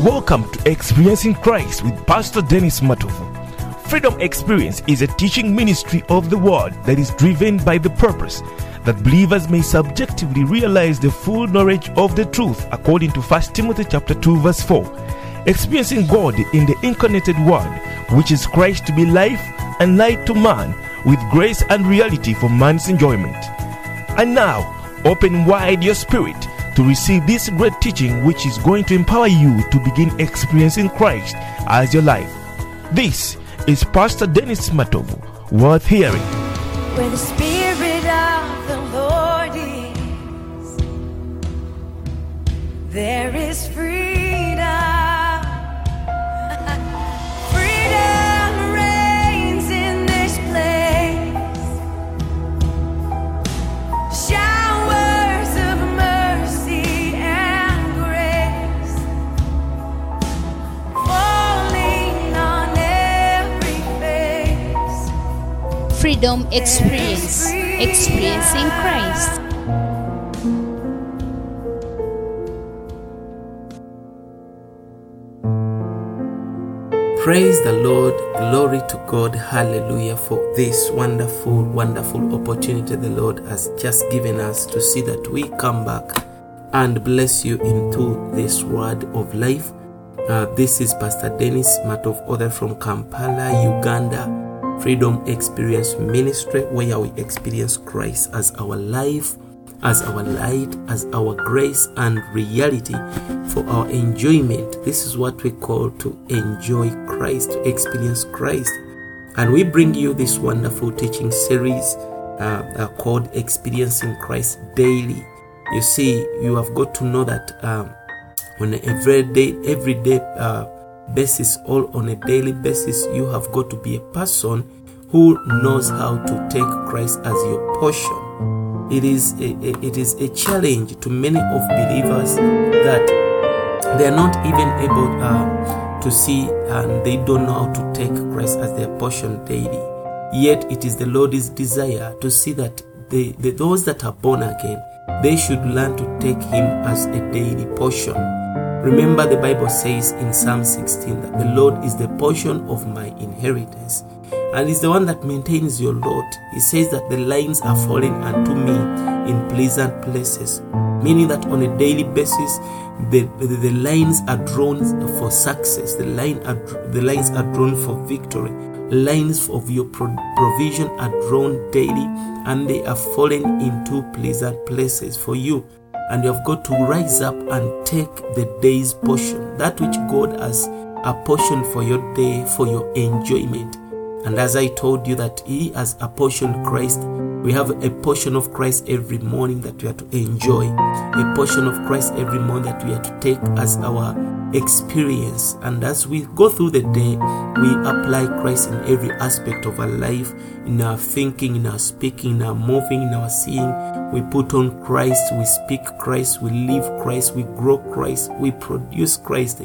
Welcome to Experiencing Christ with Pastor Dennis Matovu. Freedom Experience is a teaching ministry of the Word that is driven by the purpose that believers may subjectively realize the full knowledge of the truth according to 1 Timothy chapter 2 verse 4. Experiencing God in the incarnated Word, which is Christ to be life and light to man, with grace and reality for man's enjoyment. And now, open wide your spirit to receive this great teaching, which is going to empower you to begin experiencing Christ as your life. This is Pastor Dennis Matovu, worth hearing. Where the Spirit of the Lord is, there is freedom. Freedom Experience. Experiencing Christ. Praise the Lord. Glory to God. Hallelujah for this wonderful, wonderful opportunity the Lord has just given us to see that we come back and bless you into this word of life. Uh, this is Pastor Dennis Matovu, Other from Kampala, Uganda. Freedom Experience Ministry, where we experience Christ as our life, as our light, as our grace and reality for our enjoyment. This is what we call to enjoy Christ, to experience Christ. And we bring you this wonderful teaching series uh, uh, called Experiencing Christ Daily. You see, you have got to know that um, on a everyday, everyday uh, basis, all on a daily basis, you have got to be a person who knows how to take Christ as your portion it is a, a- it is a challenge to many of believers that they are not even able uh, to see and they don't know how to take Christ as their portion daily. Yet it is the Lord's desire to see that the, those that are born again they should learn to take Him as a daily portion. Remember, the Bible says in Psalm 16 that the Lord is the portion of my inheritance and is the one that maintains your lot. He says that the lines are falling unto me in pleasant places, meaning that on a daily basis, the, the, the lines are drawn for success. The line are the lines are drawn for victory. Lines of your pro- provision are drawn daily, and they are falling into pleasant places for you. And you have got to rise up and take the day's portion, that which God has apportioned for your day, for your enjoyment. And as I told you that He has apportioned Christ, we have a portion of Christ every morning that we are to enjoy, a portion of Christ every morning that we are to take as our experience. And as we go through the day, we apply Christ in every aspect of our life, in our thinking, in our speaking, in our moving, in our seeing. We put on Christ, we speak Christ, we live Christ, we grow Christ, we produce Christ.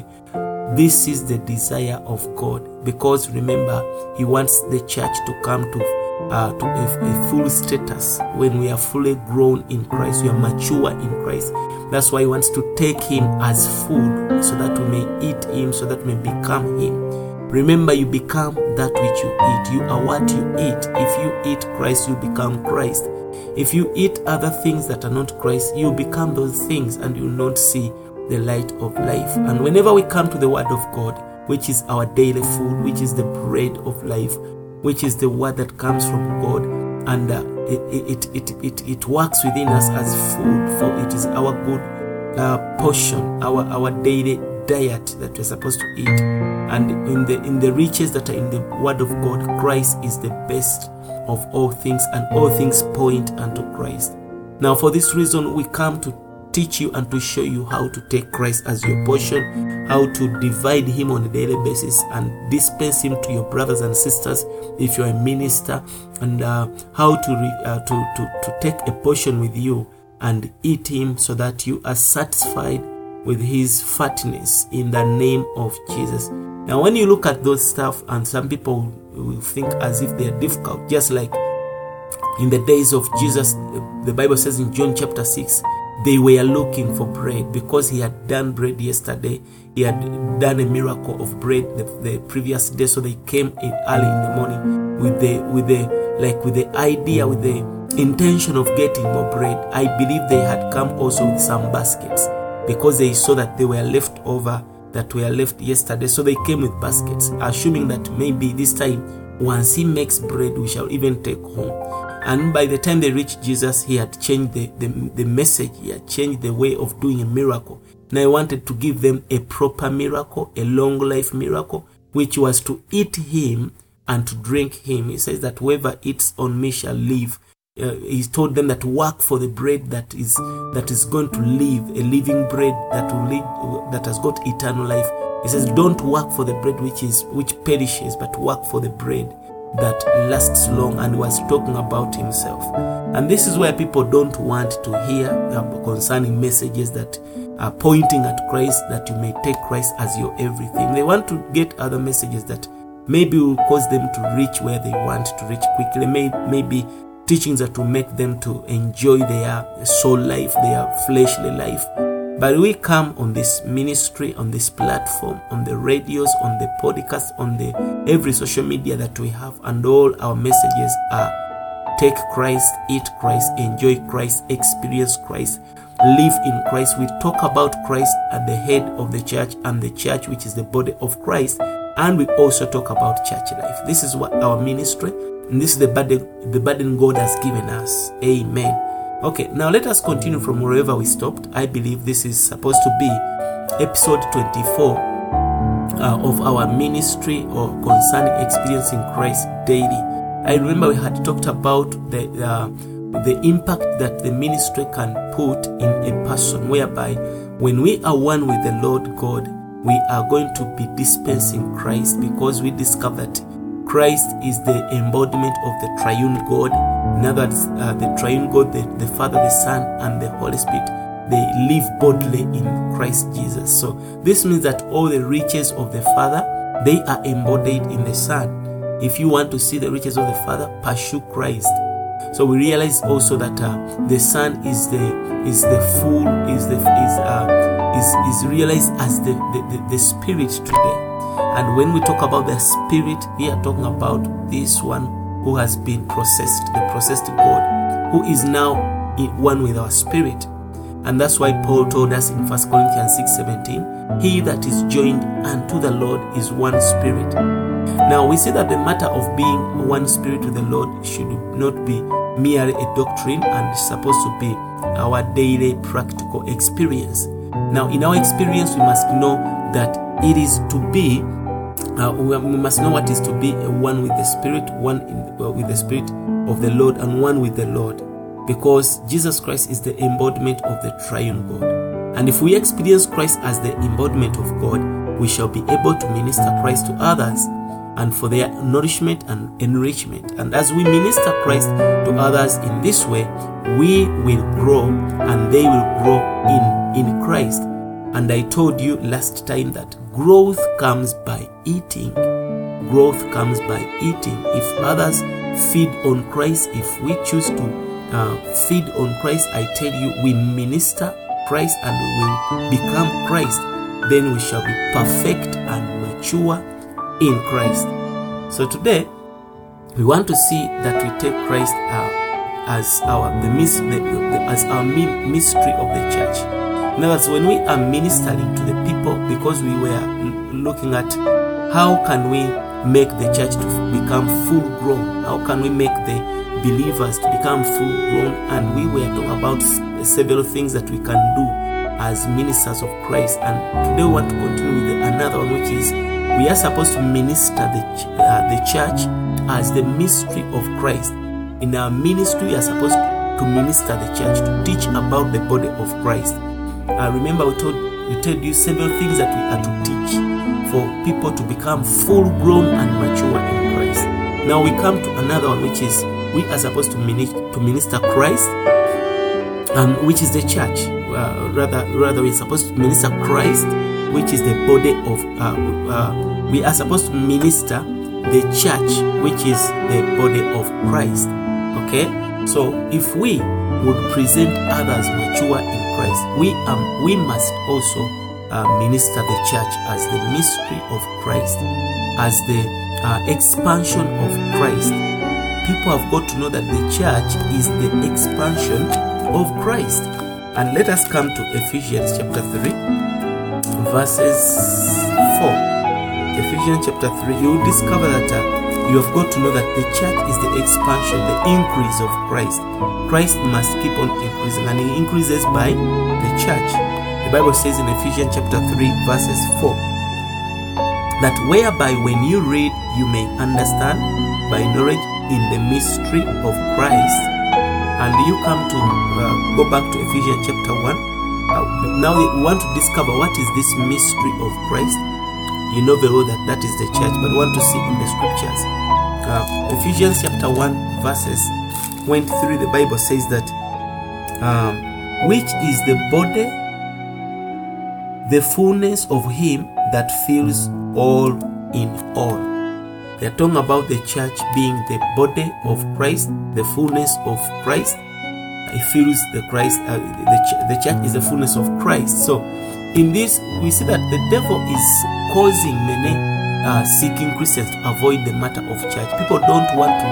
This is the desire of God because remember, He wants the church to come to uh, to a, a full status when we are fully grown in Christ, we are mature in Christ. That's why He wants to take Him as food so that we may eat Him, so that we may become Him. Remember, you become that which you eat. You are what you eat. If you eat Christ, you become Christ. If you eat other things that are not Christ, you become those things and you will not see the light of life. And whenever we come to the Word of God, which is our daily food, which is the bread of life, which is the Word that comes from God, and uh, it, it, it, it, it works within us as food, for it is our good uh, portion, our, our daily diet that we're supposed to eat. And in the in the riches that are in the Word of God, Christ is the best of all things, and all things point unto Christ. Now, for this reason, we come to teach you and to show you how to take Christ as your portion, how to divide Him on a daily basis and dispense Him to your brothers and sisters if you're a minister, and uh, how to, re- uh, to, to, to take a portion with you and eat Him so that you are satisfied with His fatness in the name of Jesus. Now, when you look at those stuff, and some people will think as if they are difficult, just like in the days of Jesus, the Bible says in John chapter 6, they were looking for bread because he had done bread yesterday. He had done a miracle of bread the, the previous day, so they came in early in the morning with the with the like with the idea with the intention of getting more bread. I believe they had come also with some baskets because they saw that they were left over that were left yesterday. So they came with baskets, assuming that maybe this time, once he makes bread, we shall even take home. And by the time they reached Jesus, he had changed the, the, the message, he had changed the way of doing a miracle. Now he wanted to give them a proper miracle, a long life miracle, which was to eat him and to drink him. He says that whoever eats on me shall live uh, he told them that work for the bread that is that is going to live a living bread that will that has got eternal life he says don't work for the bread which is which perishes but work for the bread that lasts long and was talking about himself. And this is where people don't want to hear concerning messages that are pointing at christ that you may take christ as your everything. They want to get other messages that maybe will cause them to reach where they want to reach quickly. Maybe teachings that will make them to enjoy their soul life, their fleshly life. But we come on this ministry, on this platform, on the radios, on the podcast, on the every social media that we have, and all our messages are take Christ, eat Christ, enjoy Christ, experience Christ, live in Christ. We talk about Christ at the head of the church and the church, which is the body of Christ, and we also talk about church life. This is what our ministry and this is the burden, the burden God has given us. Amen. Okay, now let us continue from wherever we stopped. I believe this is supposed to be episode 24 uh, of our ministry or concerning experiencing Christ daily. I remember we had talked about the uh, the impact that the ministry can put in a person, whereby when we are one with the Lord God, we are going to be dispensing Christ because we discovered Christ is the embodiment of the triune God. Other words, uh, the triune God, the, the Father, the Son, and the Holy Spirit, they live bodily in Christ Jesus. So this means that all the riches of the Father, they are embodied in the Son. If you want to see the riches of the Father, pursue Christ. So we realize also that uh, the Son is the is the full is the is uh, is is realized as the the, the, the Spirit today. And when we talk about the Spirit, we are talking about this one who has been processed, the processed God, who is now in one with our spirit. And that's why Paul told us in 1 Corinthians 6 17, He that is joined unto the Lord is one spirit. Now we see that the matter of being one spirit with the Lord should not be merely a doctrine and supposed to be our daily practical experience. Now, in our experience, we must know that it is to be uh, we, must know what is to be one with the Spirit, one in, uh, with the Spirit of the Lord, and one with the Lord, because Jesus Christ is the embodiment of the triune God. And if we experience Christ as the embodiment of God, we shall be able to minister Christ to others and for their nourishment and enrichment. And as we minister Christ to others in this way, we will grow and they will grow in, in Christ. And I told you last time that growth comes by eating. Growth comes by eating. If others feed on Christ, if we choose to uh, feed on Christ, I tell you, we minister Christ and we will become Christ. Then we shall be perfect and mature in Christ. So today, we want to see that we take Christ uh, as our the, the, the, as our mystery of the church. In words, when we are ministering to the people, because we were looking at how can we make the church to become full grown, how can we make the believers to become full grown, and we were talking about several things that we can do as ministers of Christ. And today we want to continue with another one, which is we are supposed to minister the, uh, the church as the mystery of Christ. In our ministry, we are supposed to minister the church, to teach about the body of Christ. I remember we told we told you several things that we are to teach for people to become full grown and mature in Christ. Now we come to another one, which is we are supposed to minister, to minister Christ, um, which is the church. Uh, rather, rather we're supposed to minister Christ, which is the body of. Uh, uh, we are supposed to minister the church, which is the body of Christ. Okay, so if we would present others mature in Christ, we um, we must also uh, minister the church as the mystery of Christ, as the uh, expansion of Christ. People have got to know that the church is the expansion of Christ. And let us come to Ephesians chapter 3, verses 4. Ephesians chapter 3, you will discover that uh, you have got to know that the church is the expansion, the increase of Christ. Christ must keep on increasing, and he increases by the church. The Bible says in Ephesians chapter 3, verses 4, that whereby when you read, you may understand by knowledge in the mystery of Christ. And you come to uh, go back to Ephesians chapter 1. Uh, now we want to discover what is this mystery of Christ you know very well that that is the church, but want to see in the scriptures. Uh, Ephesians chapter 1, verses 1 3, the Bible says that, um, which is the body, the fullness of Him that fills all in all. They're talking about the church being the body of Christ, the fullness of Christ. It fills the Christ, uh, the, the church is the fullness of Christ. So, in this, we see that the devil is causing many uh, seeking Christians to avoid the matter of church. People don't want to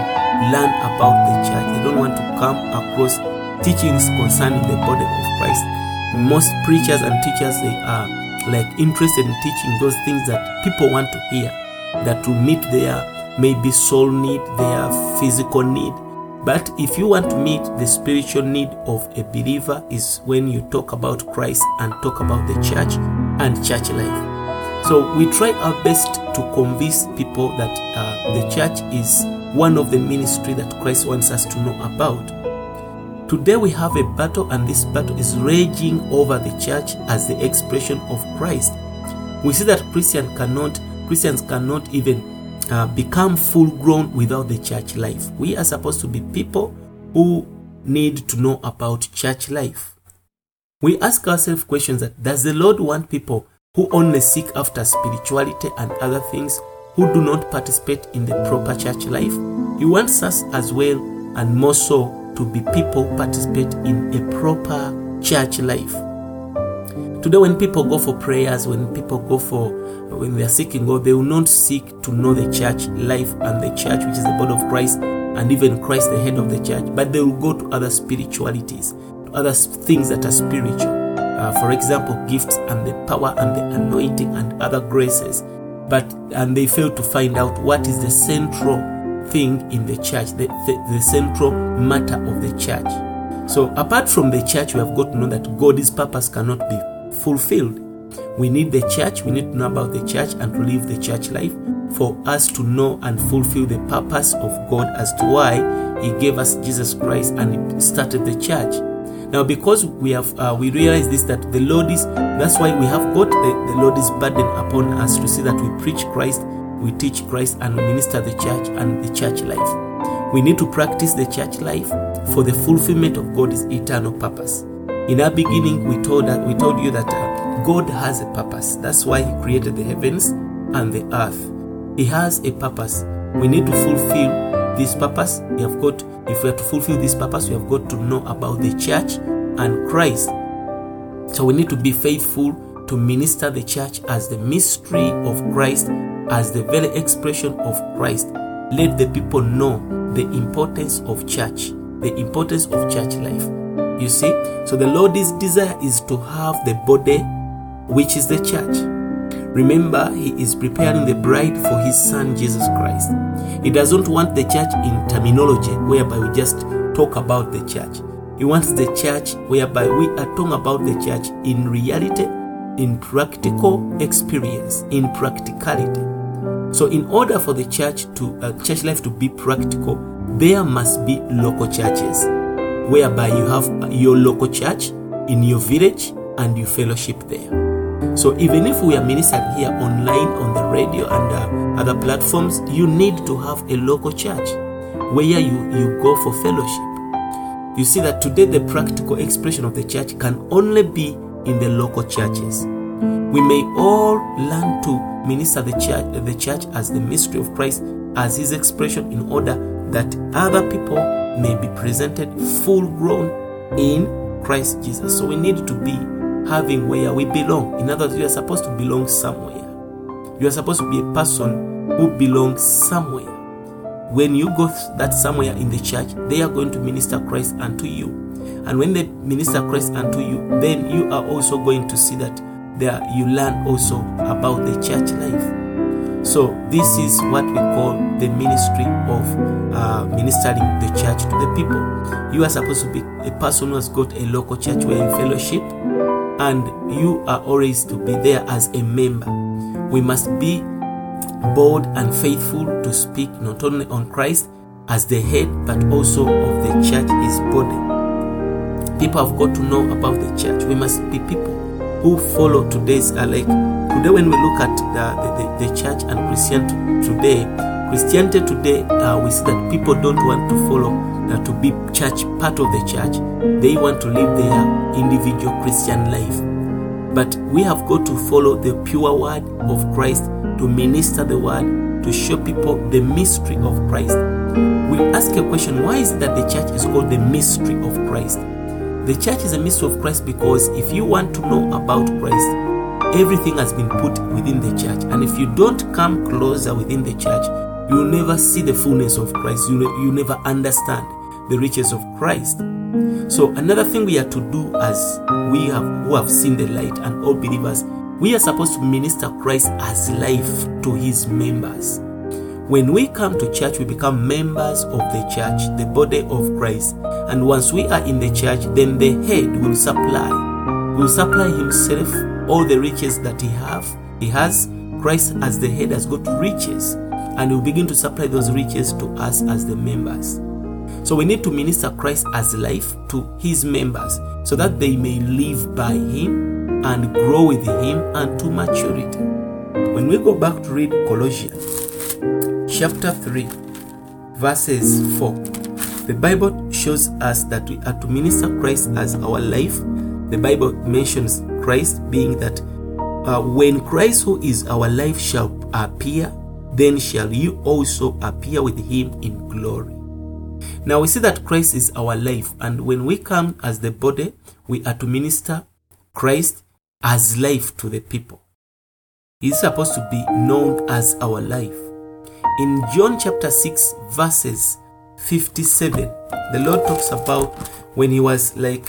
learn about the church, they don't want to come across teachings concerning the body of Christ. Most preachers and teachers they are like interested in teaching those things that people want to hear, that will meet their maybe soul need, their physical need. But if you want to meet the spiritual need of a believer, is when you talk about Christ and talk about the church and church life. So we try our best to convince people that uh, the church is one of the ministry that Christ wants us to know about. Today we have a battle, and this battle is raging over the church as the expression of Christ. We see that Christian cannot, Christians cannot even uh, become full grown without the church life. We are supposed to be people who need to know about church life. We ask ourselves questions that does the Lord want people who only seek after spirituality and other things who do not participate in the proper church life? He wants us as well and more so to be people who participate in a proper church life. Today, when people go for prayers, when people go for when they are seeking God, they will not seek to know the church life and the church, which is the body of Christ, and even Christ, the head of the church, but they will go to other spiritualities, to other things that are spiritual. Uh, for example, gifts and the power and the anointing and other graces. But and they fail to find out what is the central thing in the church, the, the, the central matter of the church. So, apart from the church, we have got to know that God's purpose cannot be fulfilled. We need the church, we need to know about the church and to live the church life for us to know and fulfill the purpose of God as to why He gave us Jesus Christ and started the church. Now, because we have uh, we realize this that the Lord is that's why we have got the, the Lord's burden upon us to see that we preach Christ, we teach Christ, and minister the church and the church life. We need to practice the church life for the fulfillment of God's eternal purpose. In our beginning, we told that we told you that uh, God has a purpose. That's why He created the heavens and the earth. He has a purpose. We need to fulfill this purpose. We have got, if we are to fulfill this purpose, we have got to know about the church and Christ. So we need to be faithful to minister the church as the mystery of Christ, as the very expression of Christ. Let the people know the importance of church, the importance of church life. You see? So the Lord's desire is to have the body, which is the church. Remember, He is preparing the bride for His Son Jesus Christ. He doesn't want the church in terminology whereby we just talk about the church. He wants the church whereby we are talking about the church in reality, in practical experience, in practicality. So, in order for the church to uh, church life to be practical, there must be local churches whereby you have your local church in your village and you fellowship there. So even if we are ministering here online on the radio and uh, other platforms, you need to have a local church where you, you go for fellowship. You see that today the practical expression of the church can only be in the local churches. We may all learn to minister the church, the church as the mystery of Christ, as his expression in order that other people may be presented full grown in Christ Jesus. So we need to be having where we belong. In other words, you are supposed to belong somewhere. You are supposed to be a person who belongs somewhere. When you go that somewhere in the church, they are going to minister Christ unto you. And when they minister Christ unto you, then you are also going to see that there you learn also about the church life. So this is what we call the ministry of uh, ministering the church to the people. You are supposed to be a person who has got a local church where you fellowship, and you are always to be there as a member. We must be bold and faithful to speak not only on Christ as the head, but also of the church, his body. People have got to know about the church. We must be people who follow today's like today when we look at the, the, the church and Christianity today, Christianity today, uh, we see that people don't want to follow uh, to be church part of the church. They want to live their individual Christian life. But we have got to follow the pure word of Christ to minister the word to show people the mystery of Christ. We ask a question why is it that the church is called the mystery of Christ? The church is a mystery of Christ because if you want to know about Christ, everything has been put within the church. And if you don't come closer within the church, you will never see the fullness of Christ. You, you never understand the riches of Christ. So another thing we are to do as we have who have seen the light and all believers, we are supposed to minister Christ as life to his members. When we come to church, we become members of the church, the body of Christ. And once we are in the church, then the head will supply, will supply himself all the riches that he have. He has Christ as the head has got riches, and will begin to supply those riches to us as the members. So we need to minister Christ as life to his members so that they may live by him and grow with him unto maturity. When we go back to read Colossians chapter 3, verses 4, the Bible shows us that we are to minister Christ as our life. The Bible mentions Christ being that uh, when Christ, who is our life, shall appear, then shall you also appear with him in glory. Now we see that Christ is our life, and when we come as the body, we are to minister Christ as life to the people. He's supposed to be known as our life. In John chapter 6, verses 57, the Lord talks about when He was like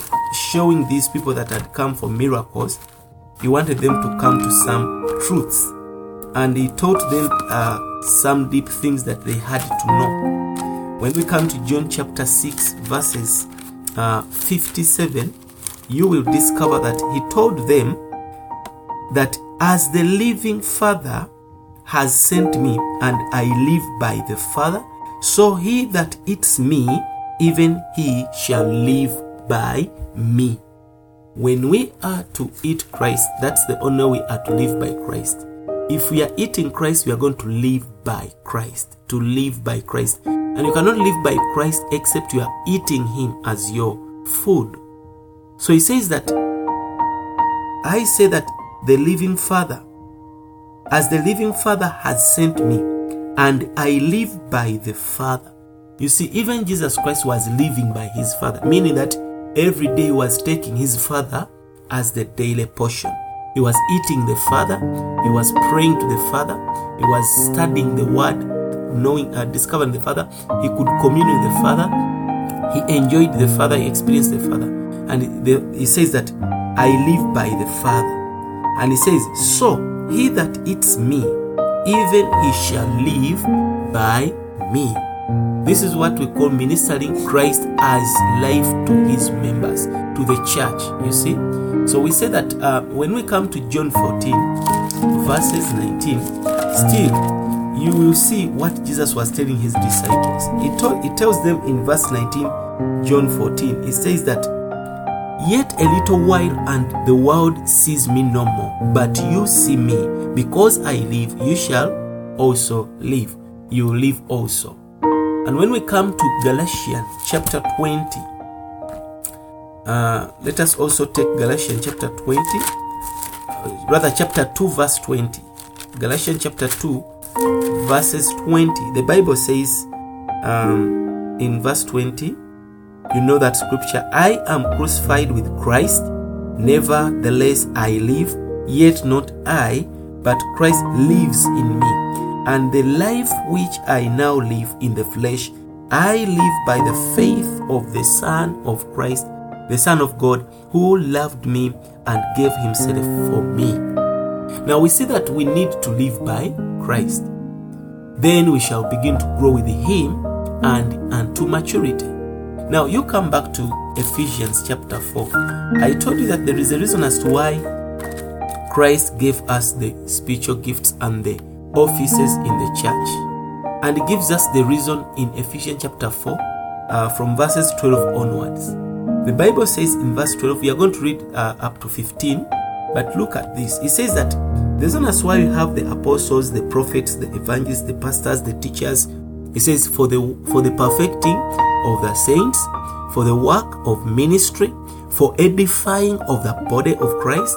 showing these people that had come for miracles, He wanted them to come to some truths. And He taught them uh, some deep things that they had to know. When we come to John chapter 6, verses uh, 57, you will discover that He told them that as the living Father has sent me, and I live by the Father, so he that eats me, even he shall live by me. When we are to eat Christ, that's the honor we are to live by Christ. If we are eating Christ, we are going to live by Christ. To live by Christ. And you cannot live by Christ except you are eating Him as your food. So he says that I say that the living Father, as the living Father has sent me, and I live by the Father. You see, even Jesus Christ was living by his Father, meaning that every day he was taking his Father as the daily portion. He was eating the Father, he was praying to the Father, he was studying the Word, knowing, uh, discovering the Father. He could commune with the Father. He enjoyed the Father, he experienced the Father. And the, he says that I live by the Father. And he says, So he that eats me, even he shall live by me. This is what we call ministering Christ as life to his members, to the church. You see? So we say that uh, when we come to John 14, verses 19, still you will see what Jesus was telling his disciples. He, told, he tells them in verse 19, John 14, he says that Yet a little while, and the world sees me no more. But you see me. Because I live, you shall also live. You live also. And when we come to Galatians chapter 20, uh, let us also take Galatians chapter 20, uh, rather, chapter 2, verse 20. Galatians chapter 2, verses 20. The Bible says um, in verse 20, You know that scripture I am crucified with Christ, nevertheless I live, yet not I, but Christ lives in me. And the life which I now live in the flesh, I live by the faith of the Son of Christ, the Son of God, who loved me and gave himself for me. Now we see that we need to live by Christ. Then we shall begin to grow with him and unto maturity. Now you come back to Ephesians chapter 4. I told you that there is a reason as to why Christ gave us the spiritual gifts and the offices in the church. And gives us the reason in Ephesians chapter 4 uh, from verses 12 onwards. The Bible says in verse 12, we are going to read uh, up to 15, but look at this. It says that the reason as why we have the apostles, the prophets, the evangelists, the pastors, the teachers. It says for the for the perfecting of the saints, for the work of ministry, for edifying of the body of Christ,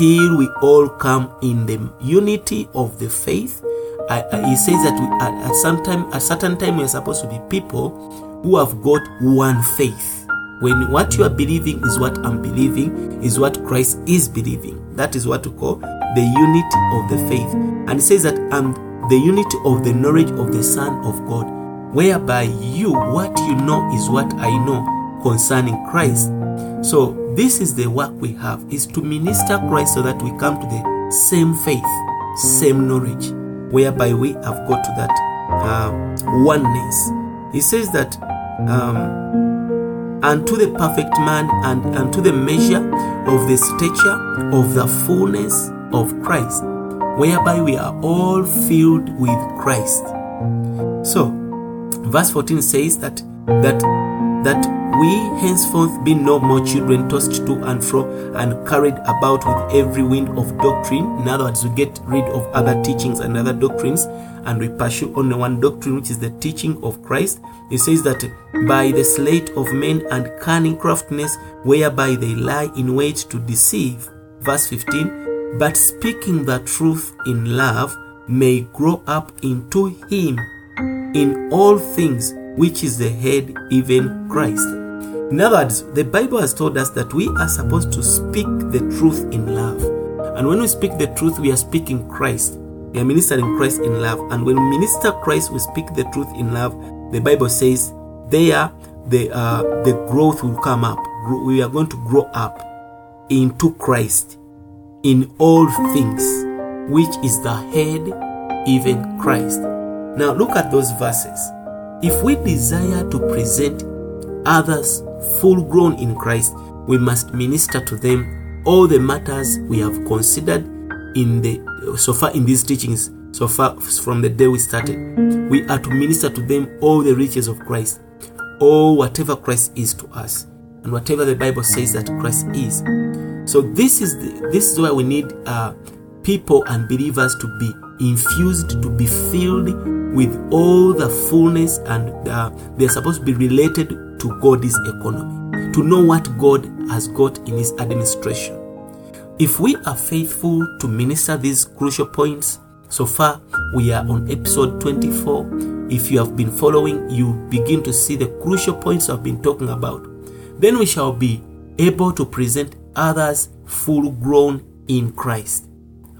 till we all come in the unity of the faith. He says that we, at, at some time, at certain time, we are supposed to be people who have got one faith. When what you are believing is what I'm believing, is what Christ is believing. That is what we call the unity of the faith. And it says that I'm the unity of the knowledge of the Son of God, whereby you, what you know is what I know concerning Christ. So this is the work we have, is to minister Christ so that we come to the same faith, same knowledge, whereby we have got to that uh, oneness. He says that um, unto the perfect man and unto the measure of the stature of the fullness of Christ, whereby we are all filled with Christ. So, verse 14 says that that that we henceforth be no more children tossed to and fro and carried about with every wind of doctrine. In other words, we get rid of other teachings and other doctrines and we pursue only one doctrine, which is the teaching of Christ. It says that by the sleight of men and cunning craftiness, whereby they lie in wait to deceive. Verse 15 But speaking the truth in love may grow up into Him in all things, which is the head, even Christ. In other words, the Bible has told us that we are supposed to speak the truth in love. And when we speak the truth, we are speaking Christ. We are ministering Christ in love. And when we minister Christ, we speak the truth in love. The Bible says there the uh, the growth will come up. We are going to grow up into Christ in all things, which is the head, even Christ. Now look at those verses. If we desire to present others full grown in Christ, we must minister to them all the matters we have considered in the so far in these teachings so far from the day we started. We are to minister to them all the riches of christ all whatever christ is to us and whatever the bible says that christ is. So this is the, this is why we need uh, people and believers to be infused to be filled with all the fullness and uh, they're supposed to be related to god's economy to know what god has got in his administration if we are faithful to minister these crucial points, so far we are on episode 24. If you have been following, you begin to see the crucial points I've been talking about. Then we shall be able to present others full grown in Christ.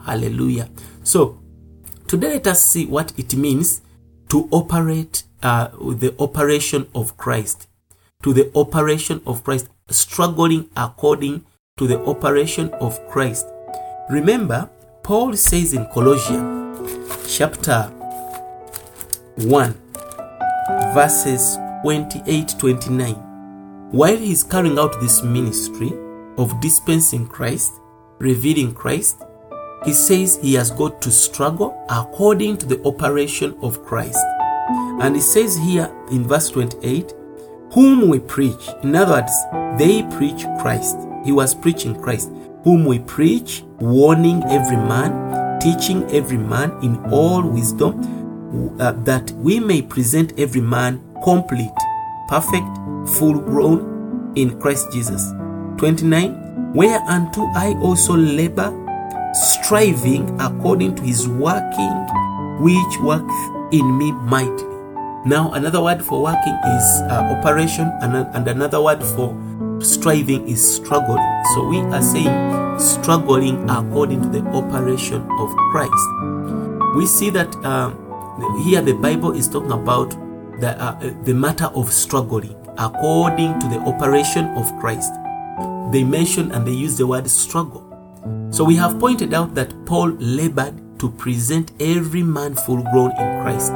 Hallelujah. So, today let us see what it means to operate uh, the operation of Christ. To the operation of Christ, struggling according to the operation of Christ. Remember, Paul says in Colossians chapter 1, verses 28 29, while he's carrying out this ministry of dispensing Christ, revealing Christ, he says he has got to struggle according to the operation of Christ. And he says here in verse 28, whom we preach. In other words, they preach Christ. He was preaching Christ, whom we preach, warning every man, teaching every man in all wisdom, uh, that we may present every man complete, perfect, full grown in Christ Jesus. 29. Whereunto I also labor, striving according to his working, which worketh in me mightily. Now, another word for working is uh, operation, and, and another word for striving is struggling. So we are saying struggling according to the operation of Christ. We see that um, here the Bible is talking about the, uh, the matter of struggling according to the operation of Christ. They mention and they use the word struggle. So we have pointed out that Paul labored to present every man full grown in Christ.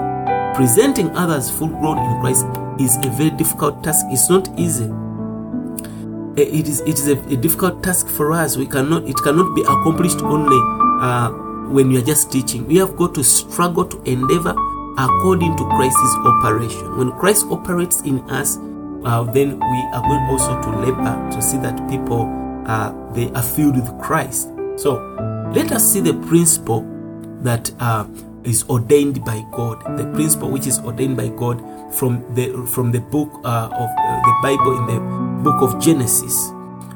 Presenting others full grown in Christ is a very difficult task. It's not easy. It is it is a, a difficult task for us. We cannot it cannot be accomplished only uh, when you are just teaching. We have got to struggle to endeavor according to Christ's operation. When Christ operates in us, uh, then we are going also to labor to see that people uh, they are filled with Christ. So let us see the principle that uh, is ordained by God. The principle which is ordained by God from the from the book uh, of uh, the Bible in the book of Genesis.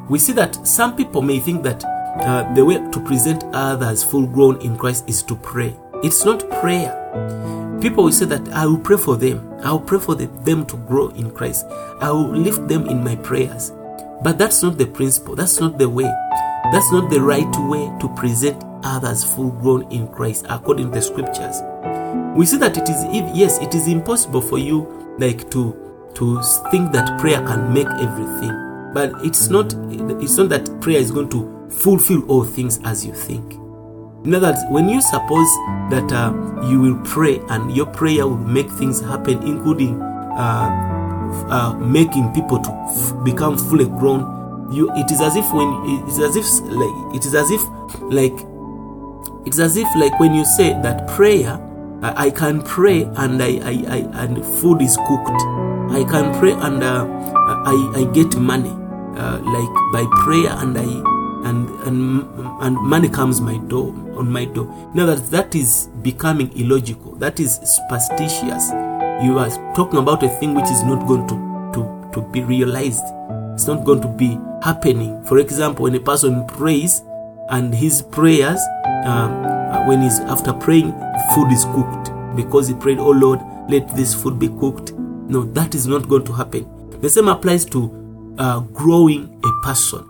We see that some people may think that uh, the way to present others full grown in Christ is to pray. It's not prayer. People will say that I will pray for them. I will pray for the, them to grow in Christ. I will lift them in my prayers. But that's not the principle. That's not the way. That's not the right way to present others full grown in Christ according to the scriptures. We see that it is yes, it is impossible for you like to to think that prayer can make everything. But it's not it's not that prayer is going to fulfill all things as you think. In other words, when you suppose that uh, you will pray and your prayer will make things happen, including uh, uh, making people to f- become fully grown, you it is as if when it is as if like it is as if like it's as if like when you say that prayer I, I can pray and I, I, I and food is cooked. I can pray and uh, I, I get money uh, like by prayer and I and and and money comes my door on my door. Now that that is becoming illogical. That is superstitious you are talking about a thing which is not going to to to be realized. It's not going to be happening. For example when a person prays and his prayers um, when he's after praying food is cooked. Because he prayed oh lord let this food be cooked. No that is not going to happen. The same applies to uh, growing a person.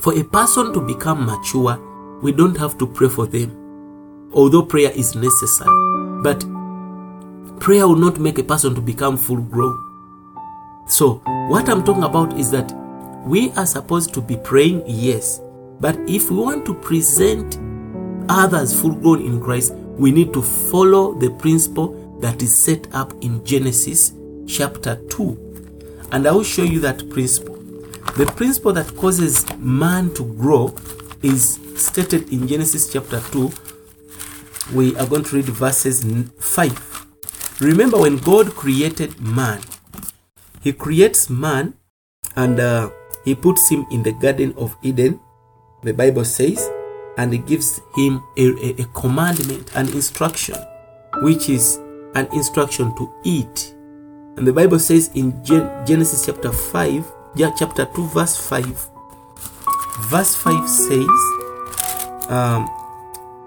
For a person to become mature, we don't have to pray for them, although prayer is necessary. But prayer will not make a person to become full grown. So, what I'm talking about is that we are supposed to be praying, yes, but if we want to present others full grown in Christ, we need to follow the principle that is set up in Genesis chapter 2. And I will show you that principle. The principle that causes man to grow is stated in Genesis chapter 2. We are going to read verses 5. Remember, when God created man, He creates man and uh, He puts him in the Garden of Eden, the Bible says, and He gives him a, a, a commandment, an instruction, which is an instruction to eat. And the Bible says in Gen- Genesis chapter 5, yeah, chapter 2, verse 5. Verse 5 says, um,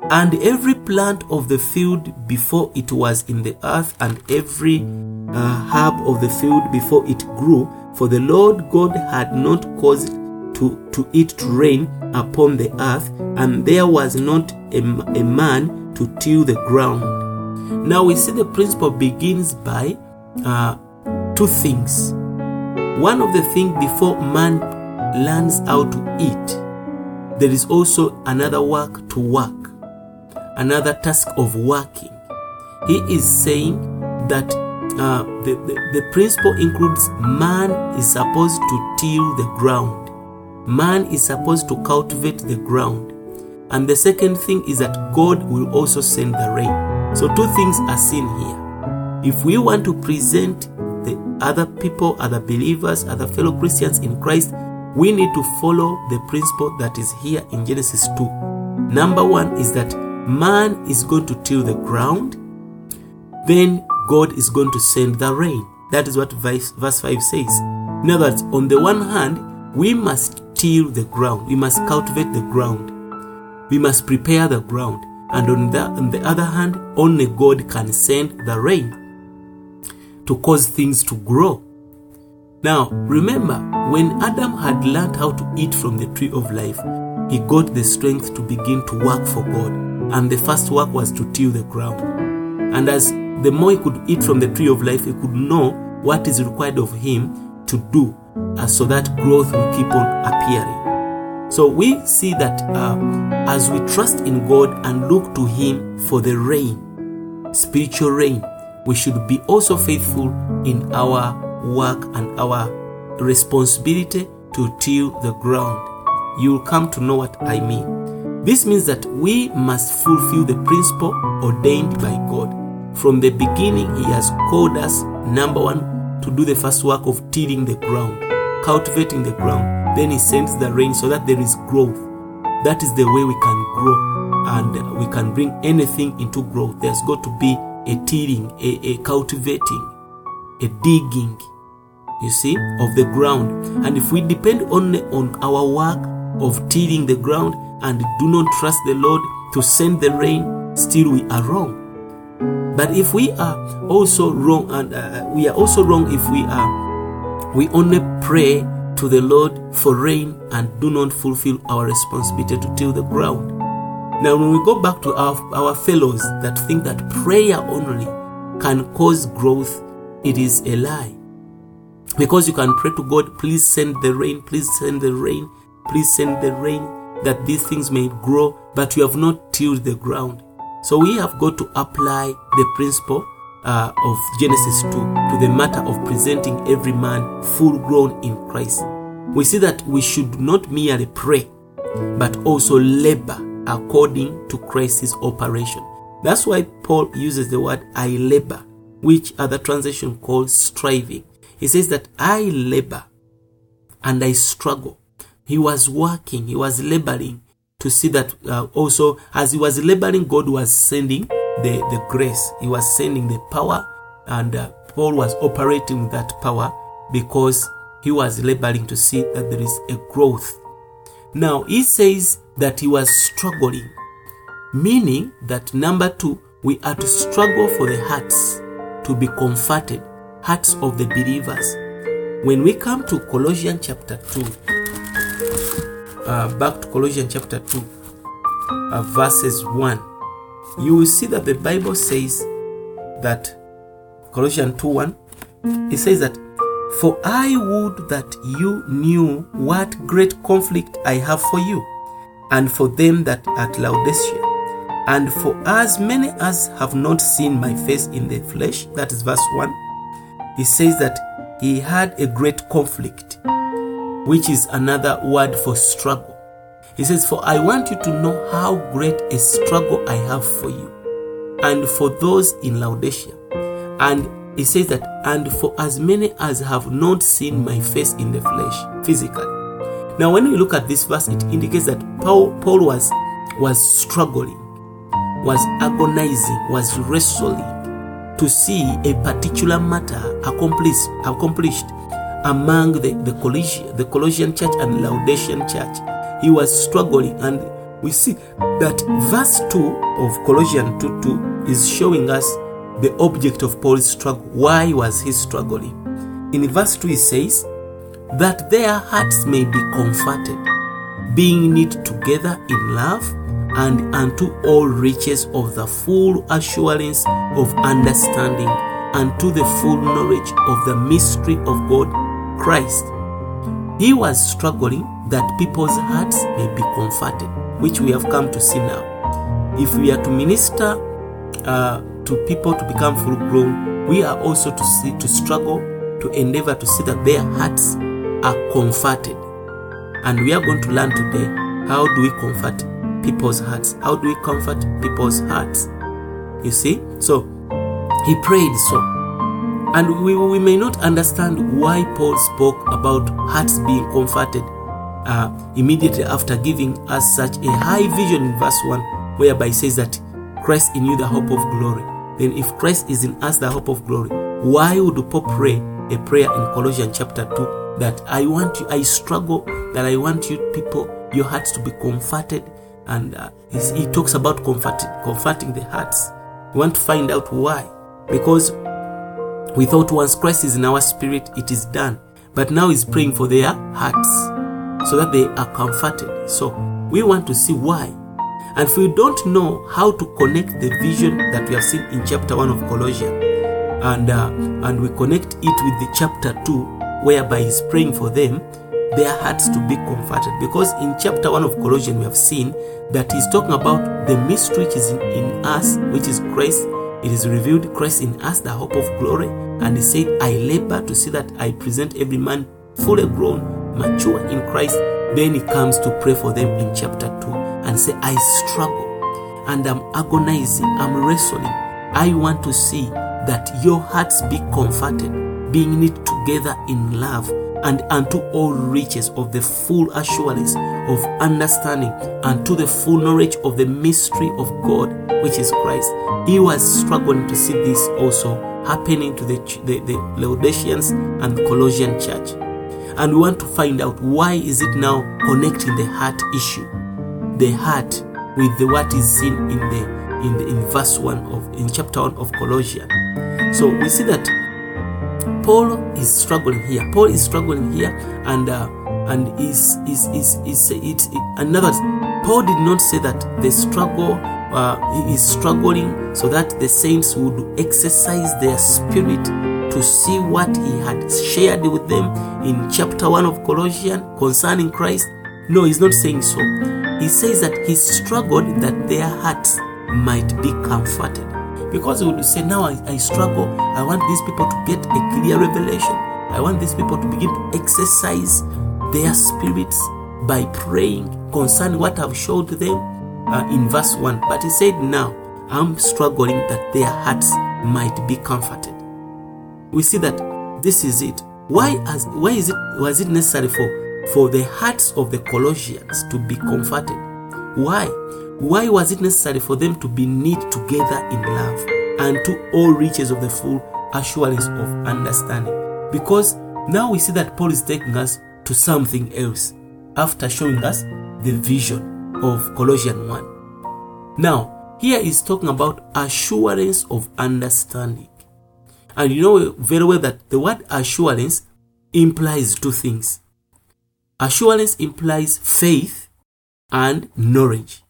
And every plant of the field before it was in the earth, and every uh, herb of the field before it grew, for the Lord God had not caused to, to it to rain upon the earth, and there was not a, a man to till the ground. Now we see the principle begins by uh, two things. One of the things before man learns how to eat, there is also another work to work, another task of working. He is saying that uh, the, the, the principle includes man is supposed to till the ground, man is supposed to cultivate the ground. And the second thing is that God will also send the rain. So, two things are seen here. If we want to present the other people, other believers, other fellow Christians in Christ, we need to follow the principle that is here in Genesis 2. Number one is that man is going to till the ground, then God is going to send the rain. That is what verse, verse 5 says. In other words, on the one hand, we must till the ground, we must cultivate the ground, we must prepare the ground, and on the, on the other hand, only God can send the rain. to cause things to grow. Now, remember, when Adam had learned how to eat from the tree of life, he got the strength to begin to work for God. And the first work was to till the ground. And as the more he could eat from the tree of life, he could know what is required of him to do uh, so that growth will keep on appearing. So we see that uh, as we trust in God and look to Him for the rain, spiritual rain, we should be also faithful in our work and our responsibility to till the ground. You will come to know what I mean. This means that we must fulfill the principle ordained by God. From the beginning, He has called us, number one, to do the first work of tilling the ground, cultivating the ground. Then He sends the rain so that there is growth. That is the way we can grow and we can bring anything into growth. There's got to be a tilling, a, a cultivating, a digging, you see, of the ground. And if we depend only on our work of tilling the ground and do not trust the Lord to send the rain, still we are wrong. But if we are also wrong, and uh, we are also wrong if we are, we only pray to the Lord for rain and do not fulfill our responsibility to till the ground. Now, when we go back to our, our fellows that think that prayer only can cause growth, it is a lie. Because you can pray to God, please send the rain, please send the rain, please send the rain, that these things may grow, but you have not tilled the ground. So we have got to apply the principle uh, of Genesis 2 to the matter of presenting every man full grown in Christ. We see that we should not merely pray, but also labor according to Christ's operation. That's why Paul uses the word I labor, which other translation calls striving. He says that I labor and I struggle. He was working, he was laboring to see that uh, also as he was laboring, God was sending the, the grace, he was sending the power, and uh, Paul was operating with that power because he was laboring to see that there is a growth. Now he says that he was struggling, meaning that number two, we are to struggle for the hearts to be comforted, hearts of the believers. When we come to Colossians chapter 2, uh, back to Colossians chapter 2, uh, verses 1, you will see that the Bible says that Colossians 2 1, it says that, For I would that you knew what great conflict I have for you, and for them that at Laodicea, and for as many as have not seen my face in the flesh. That is verse 1. He says that he had a great conflict, which is another word for struggle. He says, For I want you to know how great a struggle I have for you, and for those in Laodicea. And he says that, and for as many as have not seen my face in the flesh, physically. Now, when we look at this verse, it indicates that Paul, Paul was, was struggling, was agonizing, was wrestling to see a particular matter accomplished, accomplished among the, the, Colossian, the Colossian church and Laodicean church. He was struggling, and we see that verse 2 of Colossians 2 2 is showing us the object of Paul's struggle. Why was he struggling? In verse 2, he says, That their hearts may be comforted, being knit together in love, and unto all riches of the full assurance of understanding, and to the full knowledge of the mystery of God, Christ. He was struggling that people's hearts may be comforted, which we have come to see now. If we are to minister uh, to people to become full grown, we are also to see to struggle to endeavor to see that their hearts are comforted. And we are going to learn today how do we comfort people's hearts? How do we comfort people's hearts? You see? So he prayed so. And we, we may not understand why Paul spoke about hearts being comforted uh, immediately after giving us such a high vision in verse 1, whereby he says that Christ in you, the hope of glory. Then, if Christ is in us, the hope of glory, why would Paul pray a prayer in Colossians chapter 2 that I want you, I struggle, that I want you people, your hearts to be comforted? And uh, he talks about comforting, comforting the hearts. We want to find out why. Because We thought once Christ is in our spirit, it is done. But now he's praying for their hearts so that they are comforted. So we want to see why. And if we don't know how to connect the vision that we have seen in chapter 1 of Colossians, and, uh, and we connect it with the chapter 2, whereby he's praying for them, their hearts to be comforted. Because in chapter 1 of Colossians, we have seen that he's talking about the mystery which is in, in us, which is Christ. It is revealed Christ in us, the hope of glory. And he said, I labor to see that I present every man fully grown, mature in Christ. Then he comes to pray for them in chapter 2 and say, I struggle and I'm agonizing, I'm wrestling. I want to see that your hearts be comforted, being knit together in love and unto all riches of the full assurance of understanding and to the full knowledge of the mystery of God, which is Christ. He was struggling to see this also happening to the, the, the Laodiceans and Colossian church. And we want to find out why is it now connecting the heart issue, the heart with the what is seen in the in the in verse one of in chapter one of Colossians. So we see that Paul is struggling here. Paul is struggling here, and uh, and is is is is it, it, in other words, Paul did not say that the struggle uh, he is struggling so that the saints would exercise their spirit to see what he had shared with them in chapter 1 of Colossians concerning Christ. No, he's not saying so. He says that he struggled that their hearts might be comforted. Because he would say, Now I, I struggle, I want these people to get a clear revelation. I want these people to begin to exercise their spirits by praying concerning what I've showed them uh, in verse 1. But he said, Now I'm struggling that their hearts might be comforted. We see that this is it. Why, as, why is it, was it necessary for, for the hearts of the Colossians to be comforted? Why? Why was it necessary for them to be knit together in love and to all riches of the full assurance of understanding? Because now we see that Paul is taking us to something else after showing us the vision of Colossians 1. Now, here is talking about assurance of understanding. And you know very well that the word assurance implies two things. Assurance implies faith and knowledge.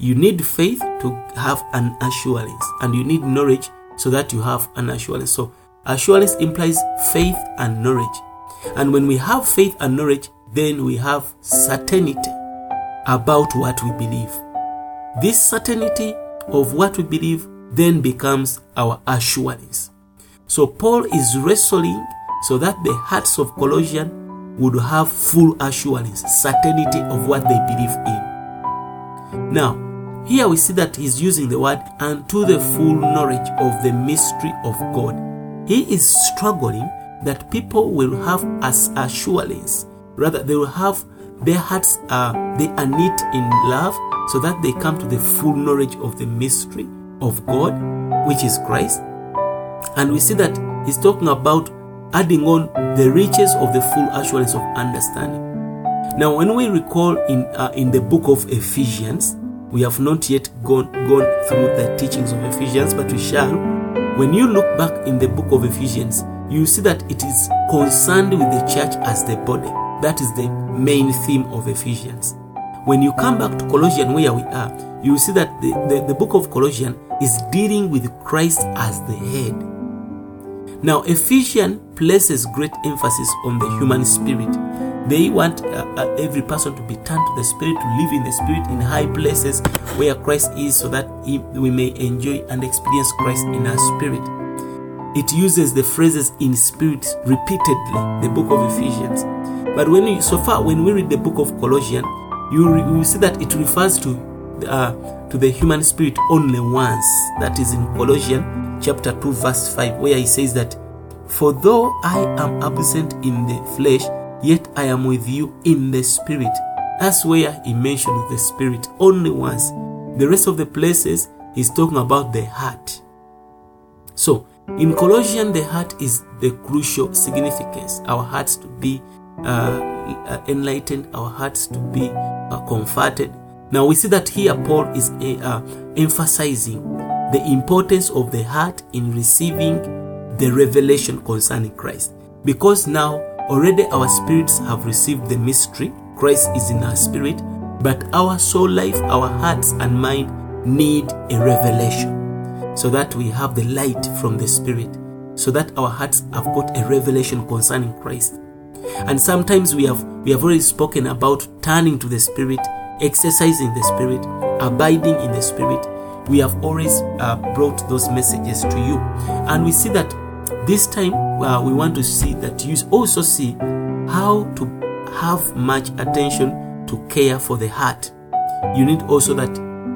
You need faith to have an assurance, and you need knowledge so that you have an assurance. So, assurance implies faith and knowledge. And when we have faith and knowledge, then we have certainty about what we believe. This certainty of what we believe then becomes our assurance. So, Paul is wrestling so that the hearts of Colossians would have full assurance, certainty of what they believe in. Now, here we see that he's using the word and to the full knowledge of the mystery of God. He is struggling that people will have as assurance, rather they will have their hearts are they are knit in love so that they come to the full knowledge of the mystery of God, which is Christ. And we see that he's talking about adding on the riches of the full assurance of understanding. Now, when we recall in uh, in the book of Ephesians, we have not yet gone, gone through the teachings of Ephesians, but we shall. When you look back in the book of Ephesians, you see that it is concerned with the church as the body. That is the main theme of Ephesians. When you come back to Colossians, where we are, you see that the, the, the book of Colossians is dealing with Christ as the head. Now, Ephesians places great emphasis on the human spirit they want uh, uh, every person to be turned to the Spirit, to live in the Spirit in high places where Christ is, so that he, we may enjoy and experience Christ in our spirit. It uses the phrases in spirit repeatedly, the book of Ephesians. But when you, so far, when we read the book of Colossians, you, you see that it refers to uh, to the human spirit only once. That is in Colossians chapter 2, verse 5, where he says that, For though I am absent in the flesh, yet I am with you in the spirit. That's where he mentioned the spirit only once. The rest of the places he's talking about the heart. So in Colossians, the heart is the crucial significance. Our hearts to be uh, enlightened, our hearts to be uh, comforted. Now we see that here Paul is uh, emphasizing the importance of the heart in receiving the revelation concerning Christ. Because now already our spirits have received the mystery, Christ is in our spirit, but our soul life, our hearts and mind need a revelation so that we have the light from the spirit, so that our hearts have got a revelation concerning Christ. And sometimes we have we have already spoken about turning to the spirit, exercising the spirit, abiding in the spirit. We have always uh, brought those messages to you, and we see that this time uh, we want to see that you also see how to have much attention to care for the heart. You need also that,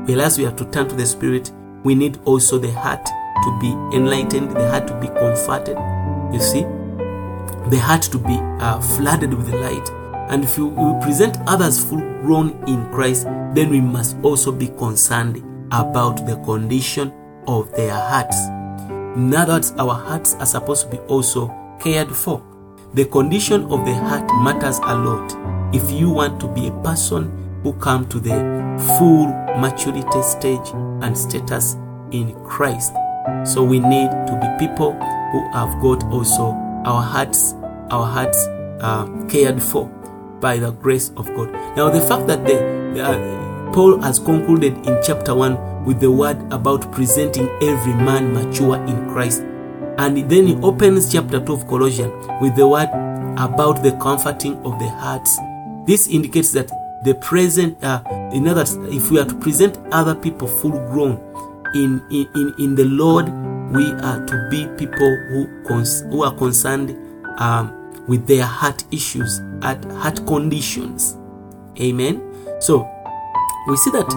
well, as we have to turn to the spirit, we need also the heart to be enlightened, the heart to be comforted. You see, the heart to be uh, flooded with light. And if you, we present others full grown in Christ, then we must also be concerned about the condition of their hearts. In other words, our hearts are supposed to be also cared for. The condition of the heart matters a lot if you want to be a person who come to the full maturity stage and status in Christ. So we need to be people who have got also our hearts, our hearts uh, cared for by the grace of God. Now, the fact that the, the uh, Paul has concluded in chapter one with the word about presenting every man mature in Christ, and then he opens chapter two of Colossians with the word about the comforting of the hearts. This indicates that the present, uh, in other if we are to present other people full grown in, in, in, in the Lord, we are to be people who, cons- who are concerned um, with their heart issues, at heart conditions. Amen. So we see that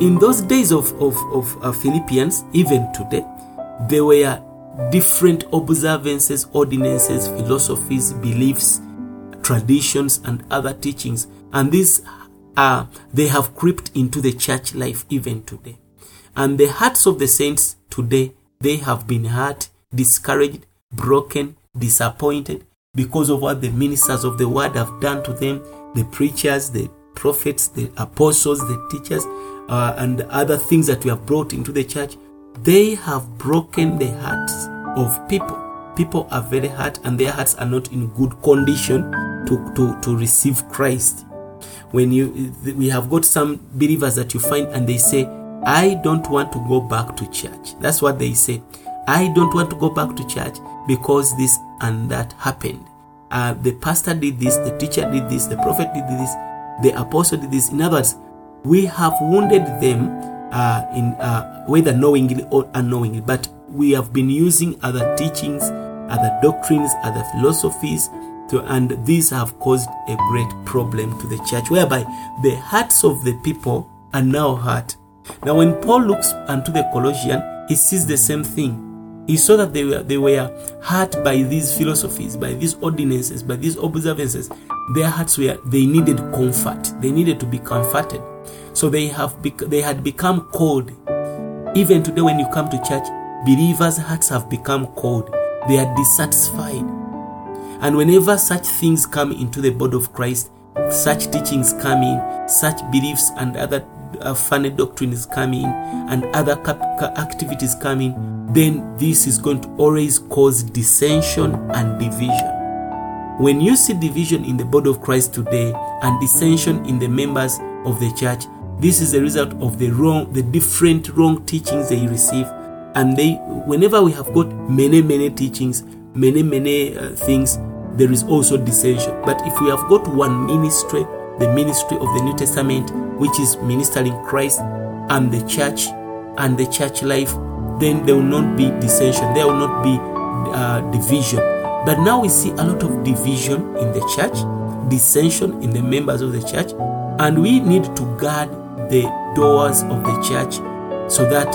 in those days of, of, of uh, Philippians, even today, there were different observances, ordinances, philosophies, beliefs, traditions, and other teachings. And these are, they have crept into the church life even today. And the hearts of the saints today, they have been hurt, discouraged, broken, disappointed because of what the ministers of the word have done to them, the preachers, the prophets, the apostles, the teachers, uh, and other things that we have brought into the church. They have broken the hearts of people. People are very hurt and their hearts are not in good condition to, to, to receive Christ. When you we have got some believers that you find and they say, I don't want to go back to church. That's what they say. I don't want to go back to church because this and that happened. Uh, the pastor did this, the teacher did this, the prophet did this, the apostle did this. In other words, we have wounded them uh, in uh, whether knowingly or unknowingly, but we have been using other teachings, other doctrines, other philosophies, to, and these have caused a great problem to the church, whereby the hearts of the people are now hurt. Now, when Paul looks unto the Colossian, he sees the same thing. He saw that they were they were hurt by these philosophies, by these ordinances, by these observances. Their hearts were they needed comfort. They needed to be comforted. So they have bec- they had become cold. Even today, when you come to church, believers' hearts have become cold. They are dissatisfied. And whenever such things come into the body of Christ, such teachings come in, such beliefs and other uh, funny doctrine is coming and other cap- activities coming, then this is going to always cause dissension and division. When you see division in the body of Christ today and dissension in the members of the church, this is a result of the wrong, the different wrong teachings they receive. And they, whenever we have got many, many teachings, many, many uh, things, there is also dissension. But if we have got one ministry, the ministry of the New Testament, which is ministering Christ and the church and the church life, then there will not be dissension. There will not be uh, division. But now we see a lot of division in the church, dissension in the members of the church, and we need to guard the doors of the church so that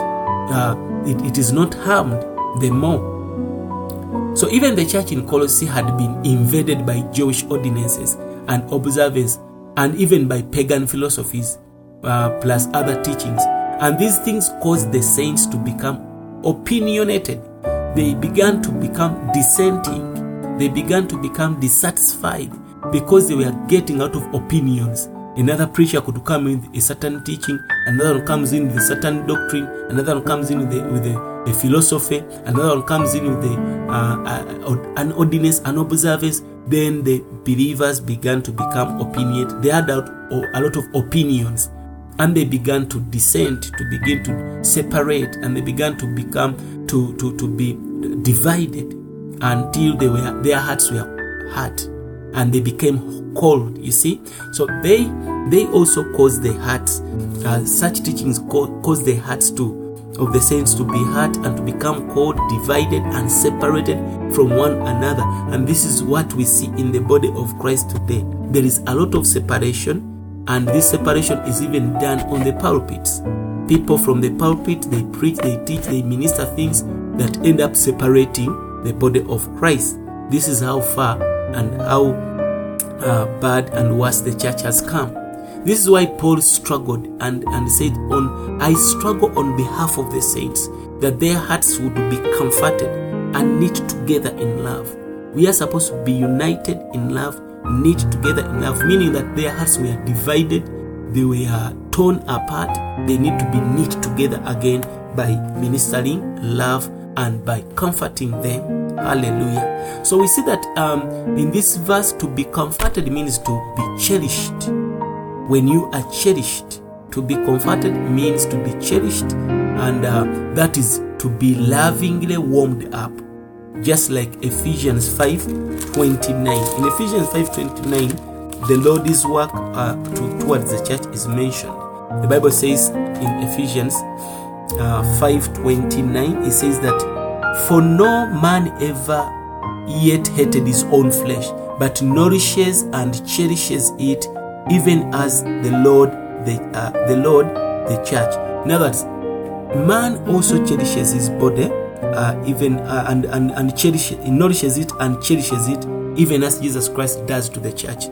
uh, it, it is not harmed the more. So even the church in Colossae had been invaded by Jewish ordinances and observances, and even by pagan philosophies, uh, plus other teachings. And these things caused the saints to become opinionated. They began to become dissenting. They began to become dissatisfied because they were getting out of opinions. Another preacher could come with a certain teaching, another one comes in with a certain doctrine, another one comes in with a, with a, a philosophy, another one comes in with the uh, uh, an ordinance, an observance. Then the believers began to become opinionated. They had a, a lot of opinions and they began to dissent, to begin to separate and they began to become to to, to be divided until they were their hearts were hurt and they became cold you see so they they also caused the hearts uh, such teachings cause the hearts to of the saints to be hurt and to become cold divided and separated from one another. And this is what we see in the body of christ today. There is a lot of separation and this separation is even done on the pulpits. People from the pulpit they preach they teach they minister things that end up separating the body of christ. This is how far and how uh, bad and worse the church has come. This is why Paul struggled and, and said, "On I struggle on behalf of the saints, that their hearts would be comforted and knit together in love. We are supposed to be united in love, knit together in love, meaning that their hearts were divided, they were torn apart. They need to be knit together again by ministering love and by comforting them. Hallelujah. So we see that um, in this verse, to be comforted means to be cherished. When you are cherished, to be comforted means to be cherished, and uh, that is to be lovingly warmed up. Just like Ephesians 5 29. In Ephesians 5 29, the Lord's work uh, to, towards the church is mentioned. The Bible says in Ephesians uh, 5:29 it says that for no man ever yet hated his own flesh but nourishes and cherishes it even as the Lord the uh, the Lord the church in other words man also cherishes his body uh, even uh, and and and cherishes nourishes it and cherishes it even as Jesus Christ does to the church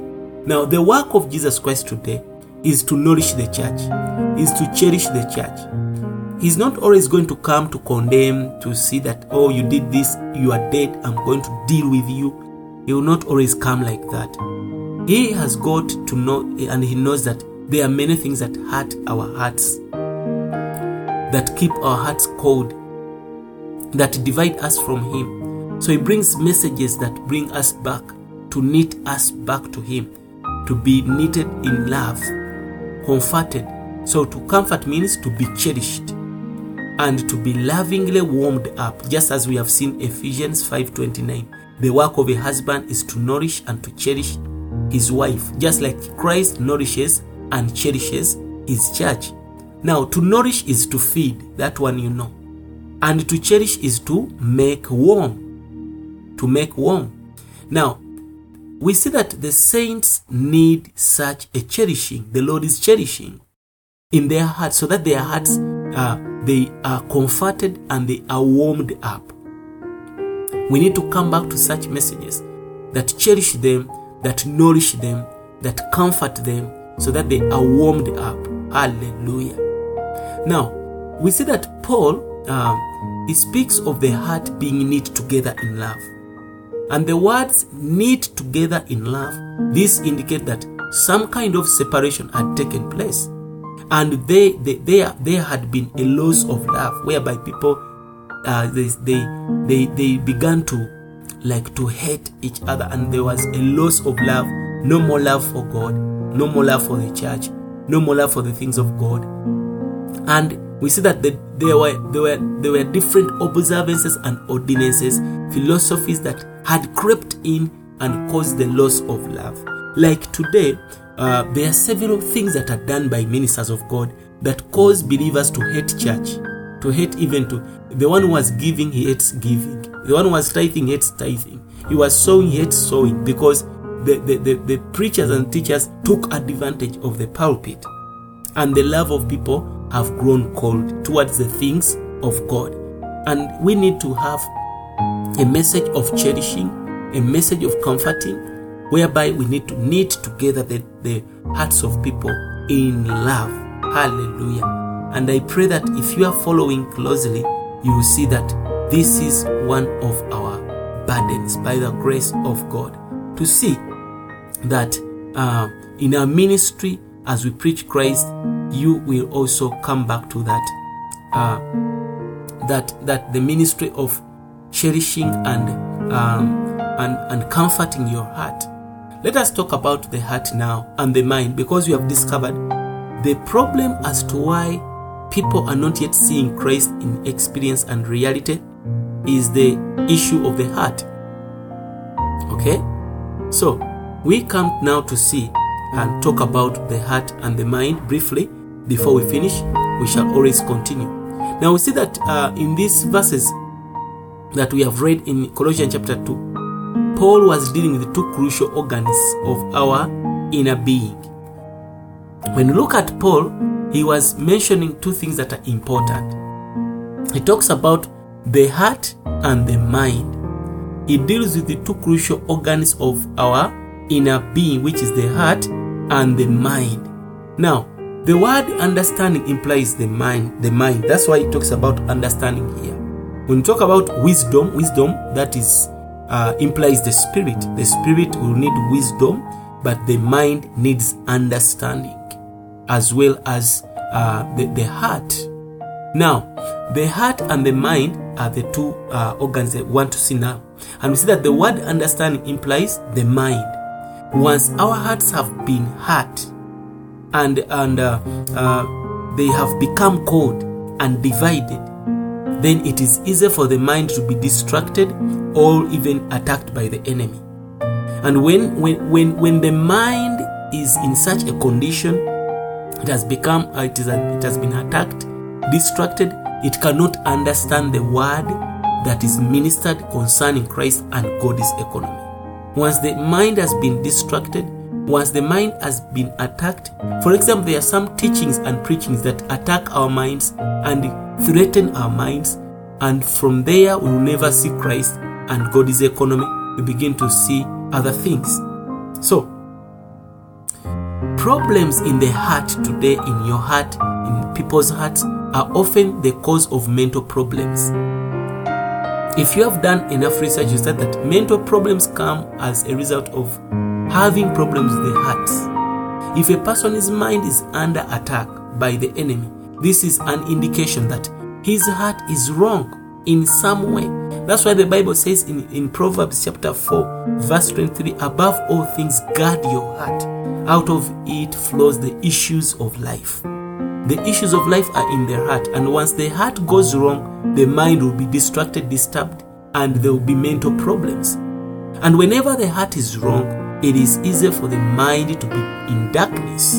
now the work of Jesus Christ today is to nourish the church is to cherish the church He's not always going to come to condemn, to see that, oh, you did this, you are dead, I'm going to deal with you. He will not always come like that. He has got to know, and he knows that there are many things that hurt our hearts, that keep our hearts cold, that divide us from Him. So He brings messages that bring us back, to knit us back to Him, to be knitted in love, comforted. So to comfort means to be cherished and to be lovingly warmed up just as we have seen Ephesians 5:29 the work of a husband is to nourish and to cherish his wife just like Christ nourishes and cherishes his church. Now to nourish is to feed that one you know. And to cherish is to make warm. To make warm. Now we see that the saints need such a cherishing. The lord is cherishing in their hearts so that their hearts uh, they are comforted and they are warmed up. We need to come back to such messages that cherish them, that nourish them, that comfort them, so that they are warmed up. Hallelujah. Now, we see that Paul um, he speaks of the heart being knit together in love. And the words knit together in love, this indicate that some kind of separation had taken place and they, they, they, there had been a loss of love whereby people uh, they, they, they, they began to like to hate each other and there was a loss of love. No more love for god. No more love for the church. No more love for the things of god. And we see that the, there were there were there were different observances and ordinances philosophies that had crept in and caused the loss of love. Like today uh, there are several things that are done by ministers of God that cause believers to hate church, to hate even to the one who was giving, he hates giving. The one who was tithing hates tithing. He was sowing, hates sowing because the, the, the, the preachers and teachers took advantage of the pulpit. And the love of people have grown cold towards the things of God. And we need to have a message of cherishing, a message of comforting, whereby we need to knit together the, the hearts of people in love. Hallelujah. And I pray that if you are following closely, you will see that this is one of our burdens by the grace of God to see that uh, in our ministry as we preach Christ, you will also come back to that uh, that that the ministry of cherishing and um, and and comforting your heart. Let us talk about the heart now and the mind because we have discovered the problem as to why people are not yet seeing Christ in experience and reality is the issue of the heart. Okay? So, we come now to see and talk about the heart and the mind briefly before we finish. We shall always continue. Now, we see that uh, in these verses that we have read in Colossians chapter 2, Paul was dealing with the two crucial organs of our inner being. When you look at Paul, he was mentioning two things that are important. He talks about the heart and the mind. He deals with the two crucial organs of our inner being, which is the heart and the mind. Now, the word understanding implies the mind, the mind. That's why he talks about understanding here. When you talk about wisdom, wisdom that is uh, implies the spirit. The spirit will need wisdom, but the mind needs understanding as well as uh, the, the heart. Now, the heart and the mind are the two uh, organs that we want to see now. And we see that the word understanding implies the mind. Once our hearts have been hurt and, and uh, uh, they have become cold and divided, then it is easy for the mind to be distracted or even attacked by the enemy. And when, when, when, when the mind is in such a condition, it has become, it, is it has been attacked, distracted, it cannot understand the word that is ministered concerning Christ and God's economy. Once the mind has been distracted, once the mind has been attacked, for example, there are some teachings and preachings that attack our minds and threaten our minds, and from there we will never see Christ and God's economy. We begin to see other things. So, problems in the heart today, in your heart, in people's hearts, are often the cause of mental problems. If you have done enough research, you said that mental problems come as a result of having problems with the heart. If a person's mind is under attack by the enemy, this is an indication that his heart is wrong in some way. That's why the Bible says in, in Proverbs chapter 4, verse 23 above all things, guard your heart. Out of it flows the issues of life. The issues of life are in the heart, and once the heart goes wrong, the mind will be distracted, disturbed, and there will be mental problems. And whenever the heart is wrong, it is easier for the mind to be in darkness,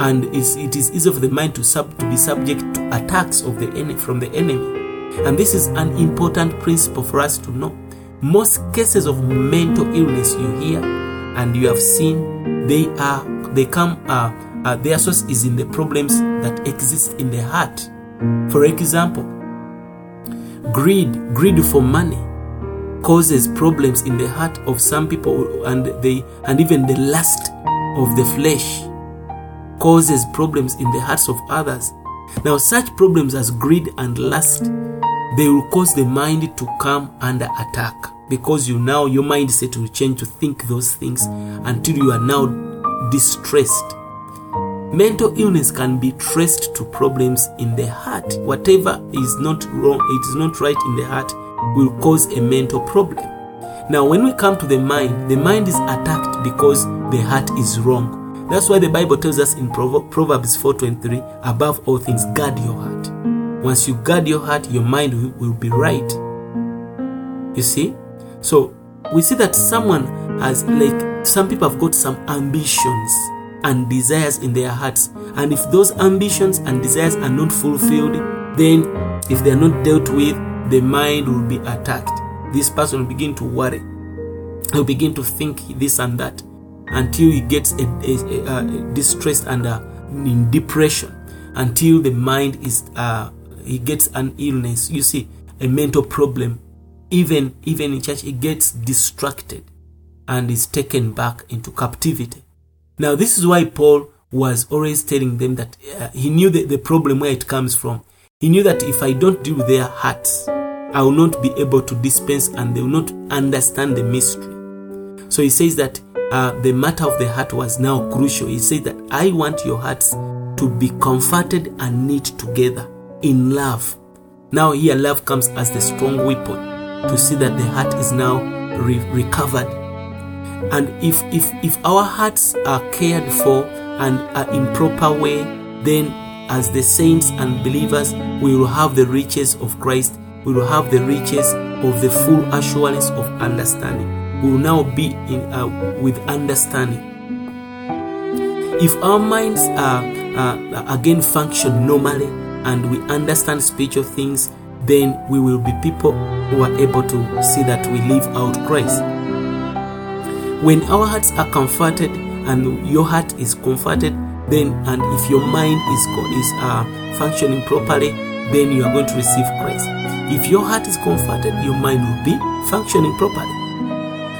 and it's, it is easier for the mind to, sub, to be subject to attacks of the from the enemy. And this is an important principle for us to know. Most cases of mental illness you hear and you have seen, they are they come uh, uh, their source is in the problems that exist in the heart. For example, greed, greed for money, causes problems in the heart of some people, and they and even the lust of the flesh causes problems in the hearts of others. Now, such problems as greed and lust, they will cause the mind to come under attack because you now your mindset will change to think those things until you are now distressed Mental illness can be traced to problems in the heart. Whatever is not wrong, it is not right in the heart, will cause a mental problem. Now, when we come to the mind, the mind is attacked because the heart is wrong. That's why the Bible tells us in Proverbs 4:23, above all things, guard your heart. Once you guard your heart, your mind will, will be right. You see? So we see that someone has like some people have got some ambitions and desires in their hearts. And if those ambitions and desires are not fulfilled, then if they are not dealt with, the mind will be attacked. This person will begin to worry. He'll begin to think this and that until he gets a, a, a, distressed and uh, in depression. Until the mind is, uh, he gets an illness. You see, a mental problem. Even even in church, he gets distracted and is taken back into captivity. Now, this is why Paul was always telling them that uh, he knew the, the problem where it comes from. He knew that if I don't deal with their hearts, I will not be able to dispense and they will not understand the mystery. So he says that uh, the matter of the heart was now crucial. He said that I want your hearts to be comforted and knit together in love. Now, here love comes as the strong weapon to see that the heart is now re- recovered. And if, if, if our hearts are cared for and are in proper way, then as the saints and believers, we will have the riches of Christ. We will have the riches of the full assurance of understanding. We will now be in uh, with understanding. If our minds are uh, again function normally and we understand spiritual things, then we will be people who are able to see that we live out Christ. When our hearts are comforted and your heart is comforted, then and if your mind is is uh, functioning properly, then you are going to receive Christ. If your heart is comforted, your mind will be functioning properly.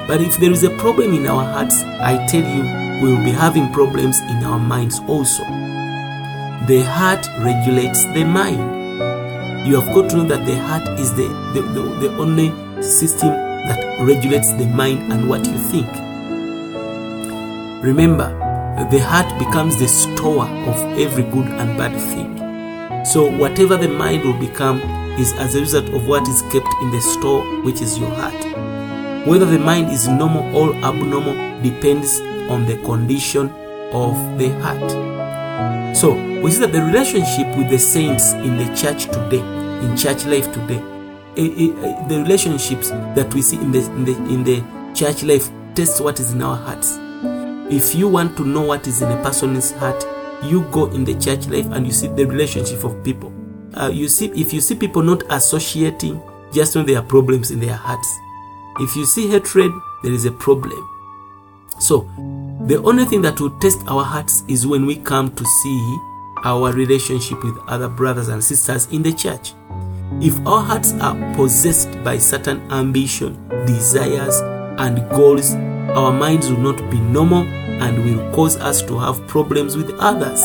But if there is a problem in our hearts, I tell you, we will be having problems in our minds also. The heart regulates the mind. You have got to know that the heart is the, the, the, the only system that regulates the mind and what you think. Remember, the heart becomes the store of every good and bad thing. So, whatever the mind will become is as a result of what is kept in the store, which is your heart. Whether the mind is normal or abnormal depends on the condition of the heart. So, we see that the relationship with the saints in the church today, in church life today, eh, eh, eh, the relationships that we see in the, in the in the church life test what is in our hearts. If you want to know what is in a person's heart, you go in the church life and you see the relationship of people. Uh, you see, if you see people not associating, just know there are problems in their hearts. If you see hatred, there is a problem. So, the only thing that will test our hearts is when we come to see our relationship with other brothers and sisters in the church. If our hearts are possessed by certain ambition, desires, and goals, our minds will not be normal and will cause us to have problems with others.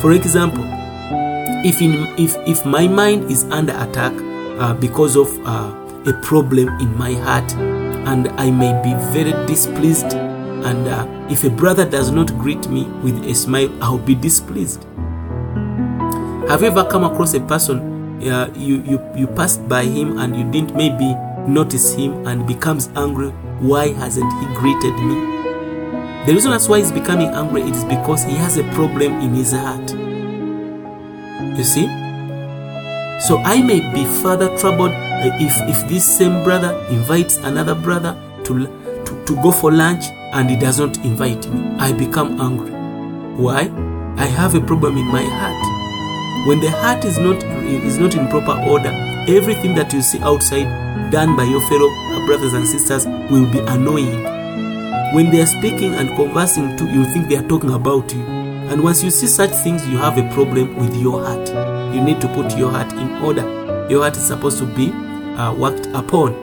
For example, if in, if if my mind is under attack uh, because of uh, a problem in my heart, and I may be very displeased, and uh, if a brother does not greet me with a smile, I'll be displeased. Have you ever come across a person uh, you, you you passed by him and you didn't maybe notice him and becomes angry? Why hasn't he greeted me? The reason that's why he's becoming angry is because he has a problem in his heart. You see? So I may be further troubled if if this same brother invites another brother to, to, to go for lunch and he does not invite me. I become angry. Why? I have a problem in my heart. When the heart is not is not in proper order, everything that you see outside done by your fellow brothers and sisters will be annoying. When they are speaking and conversing too, you think they are talking about you. And once you see such things, you have a problem with your heart. You need to put your heart in order. Your heart is supposed to be uh, worked upon.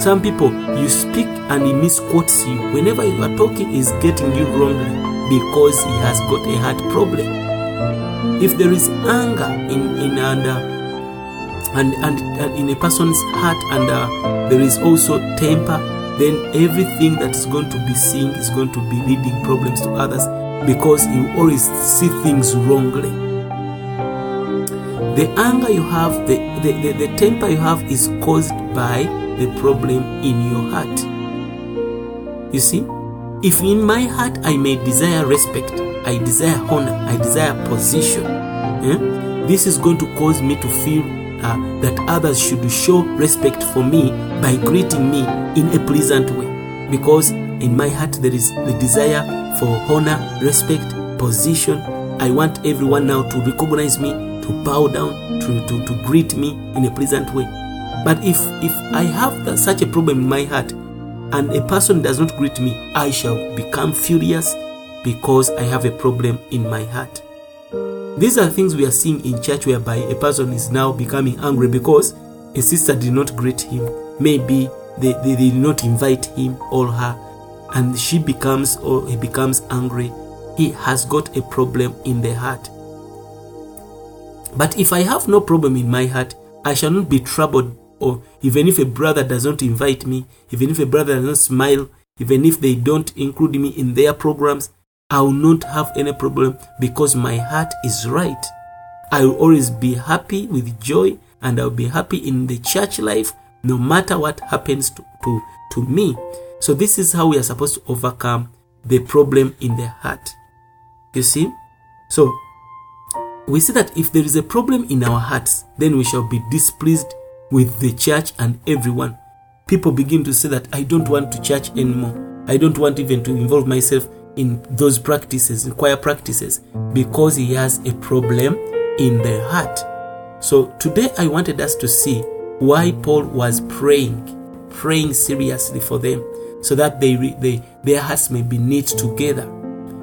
Some people, you speak and he misquotes you. Whenever you are talking, is getting you wrongly because he has got a heart problem. If there is anger in in and, uh, and, and, in a person's heart, and uh, there is also temper, then everything that is going to be seen is going to be leading problems to others because you always see things wrongly. The anger you have, the, the, the, the temper you have is caused by the problem in your heart. You see, if in my heart I may desire respect, I desire honor, I desire position, eh, this is going to cause me to feel uh, that others should show respect for me by greeting me in a pleasant way. Because in my heart there is the desire for honor, respect, position. I want everyone now to recognize me, to bow down, to, to, to greet me in a pleasant way. But if if I have such a problem in my heart and a person does not greet me, I shall become furious because I have a problem in my heart. These are things we are seeing in church whereby a person is now becoming angry because a sister did not greet him. Maybe they, they, they did not invite him or her, and she becomes or he becomes angry. He has got a problem in the heart. But if I have no problem in my heart, I shall not be troubled. Or even if a brother does not invite me, even if a brother does not smile, even if they don't include me in their programs, I will not have any problem because my heart is right. I will always be happy with joy and I'll be happy in the church life no matter what happens to, to, to me. So, this is how we are supposed to overcome the problem in the heart. You see? So, we see that if there is a problem in our hearts, then we shall be displeased with the church and everyone. People begin to say that I don't want to church anymore. I don't want even to involve myself in those practices, in choir practices, because he has a problem in the heart. So today I wanted us to see why Paul was praying, praying seriously for them, so that they, they their hearts may be knit together.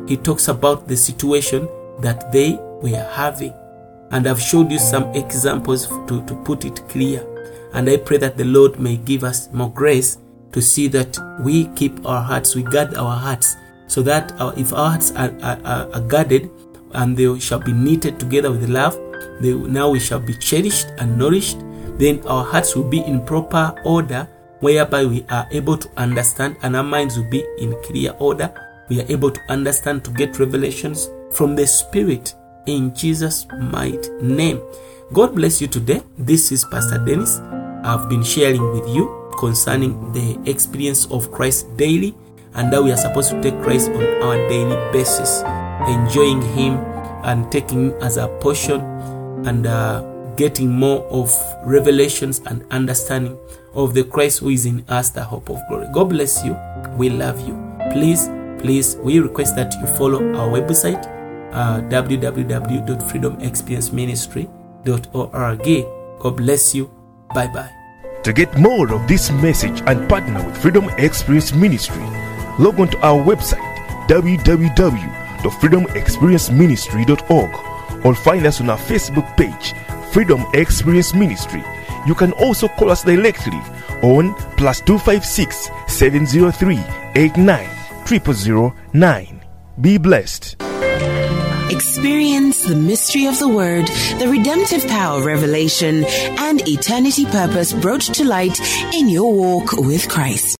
He talks about the situation that they were having. And I've showed you some examples to, to put it clear. And I pray that the Lord may give us more grace to see that we keep our hearts, we guard our hearts, so that our, if our hearts are, are, are guarded and they shall be knitted together with love, they, now we shall be cherished and nourished, then our hearts will be in proper order, whereby we are able to understand and our minds will be in clear order. We are able to understand to get revelations from the Spirit in Jesus' mighty name. God bless you today. This is Pastor Dennis. I've been sharing with you concerning the experience of Christ daily and that we are supposed to take Christ on our daily basis, enjoying Him and taking as a portion and uh, getting more of revelations and understanding of the Christ who is in us, the hope of glory. God bless you. We love you. Please, please, we request that you follow our website uh, www.freedomexperienceministry.org. God bless you. Bye bye. To get more of this message and partner with Freedom Experience Ministry, log on to our website www.freedomexperienceministry.org or find us on our Facebook page, Freedom Experience Ministry. You can also call us directly on plus 256 703 89 0009. Be blessed. Experience the mystery of the Word, the redemptive power of revelation, and eternity purpose brought to light in your walk with Christ.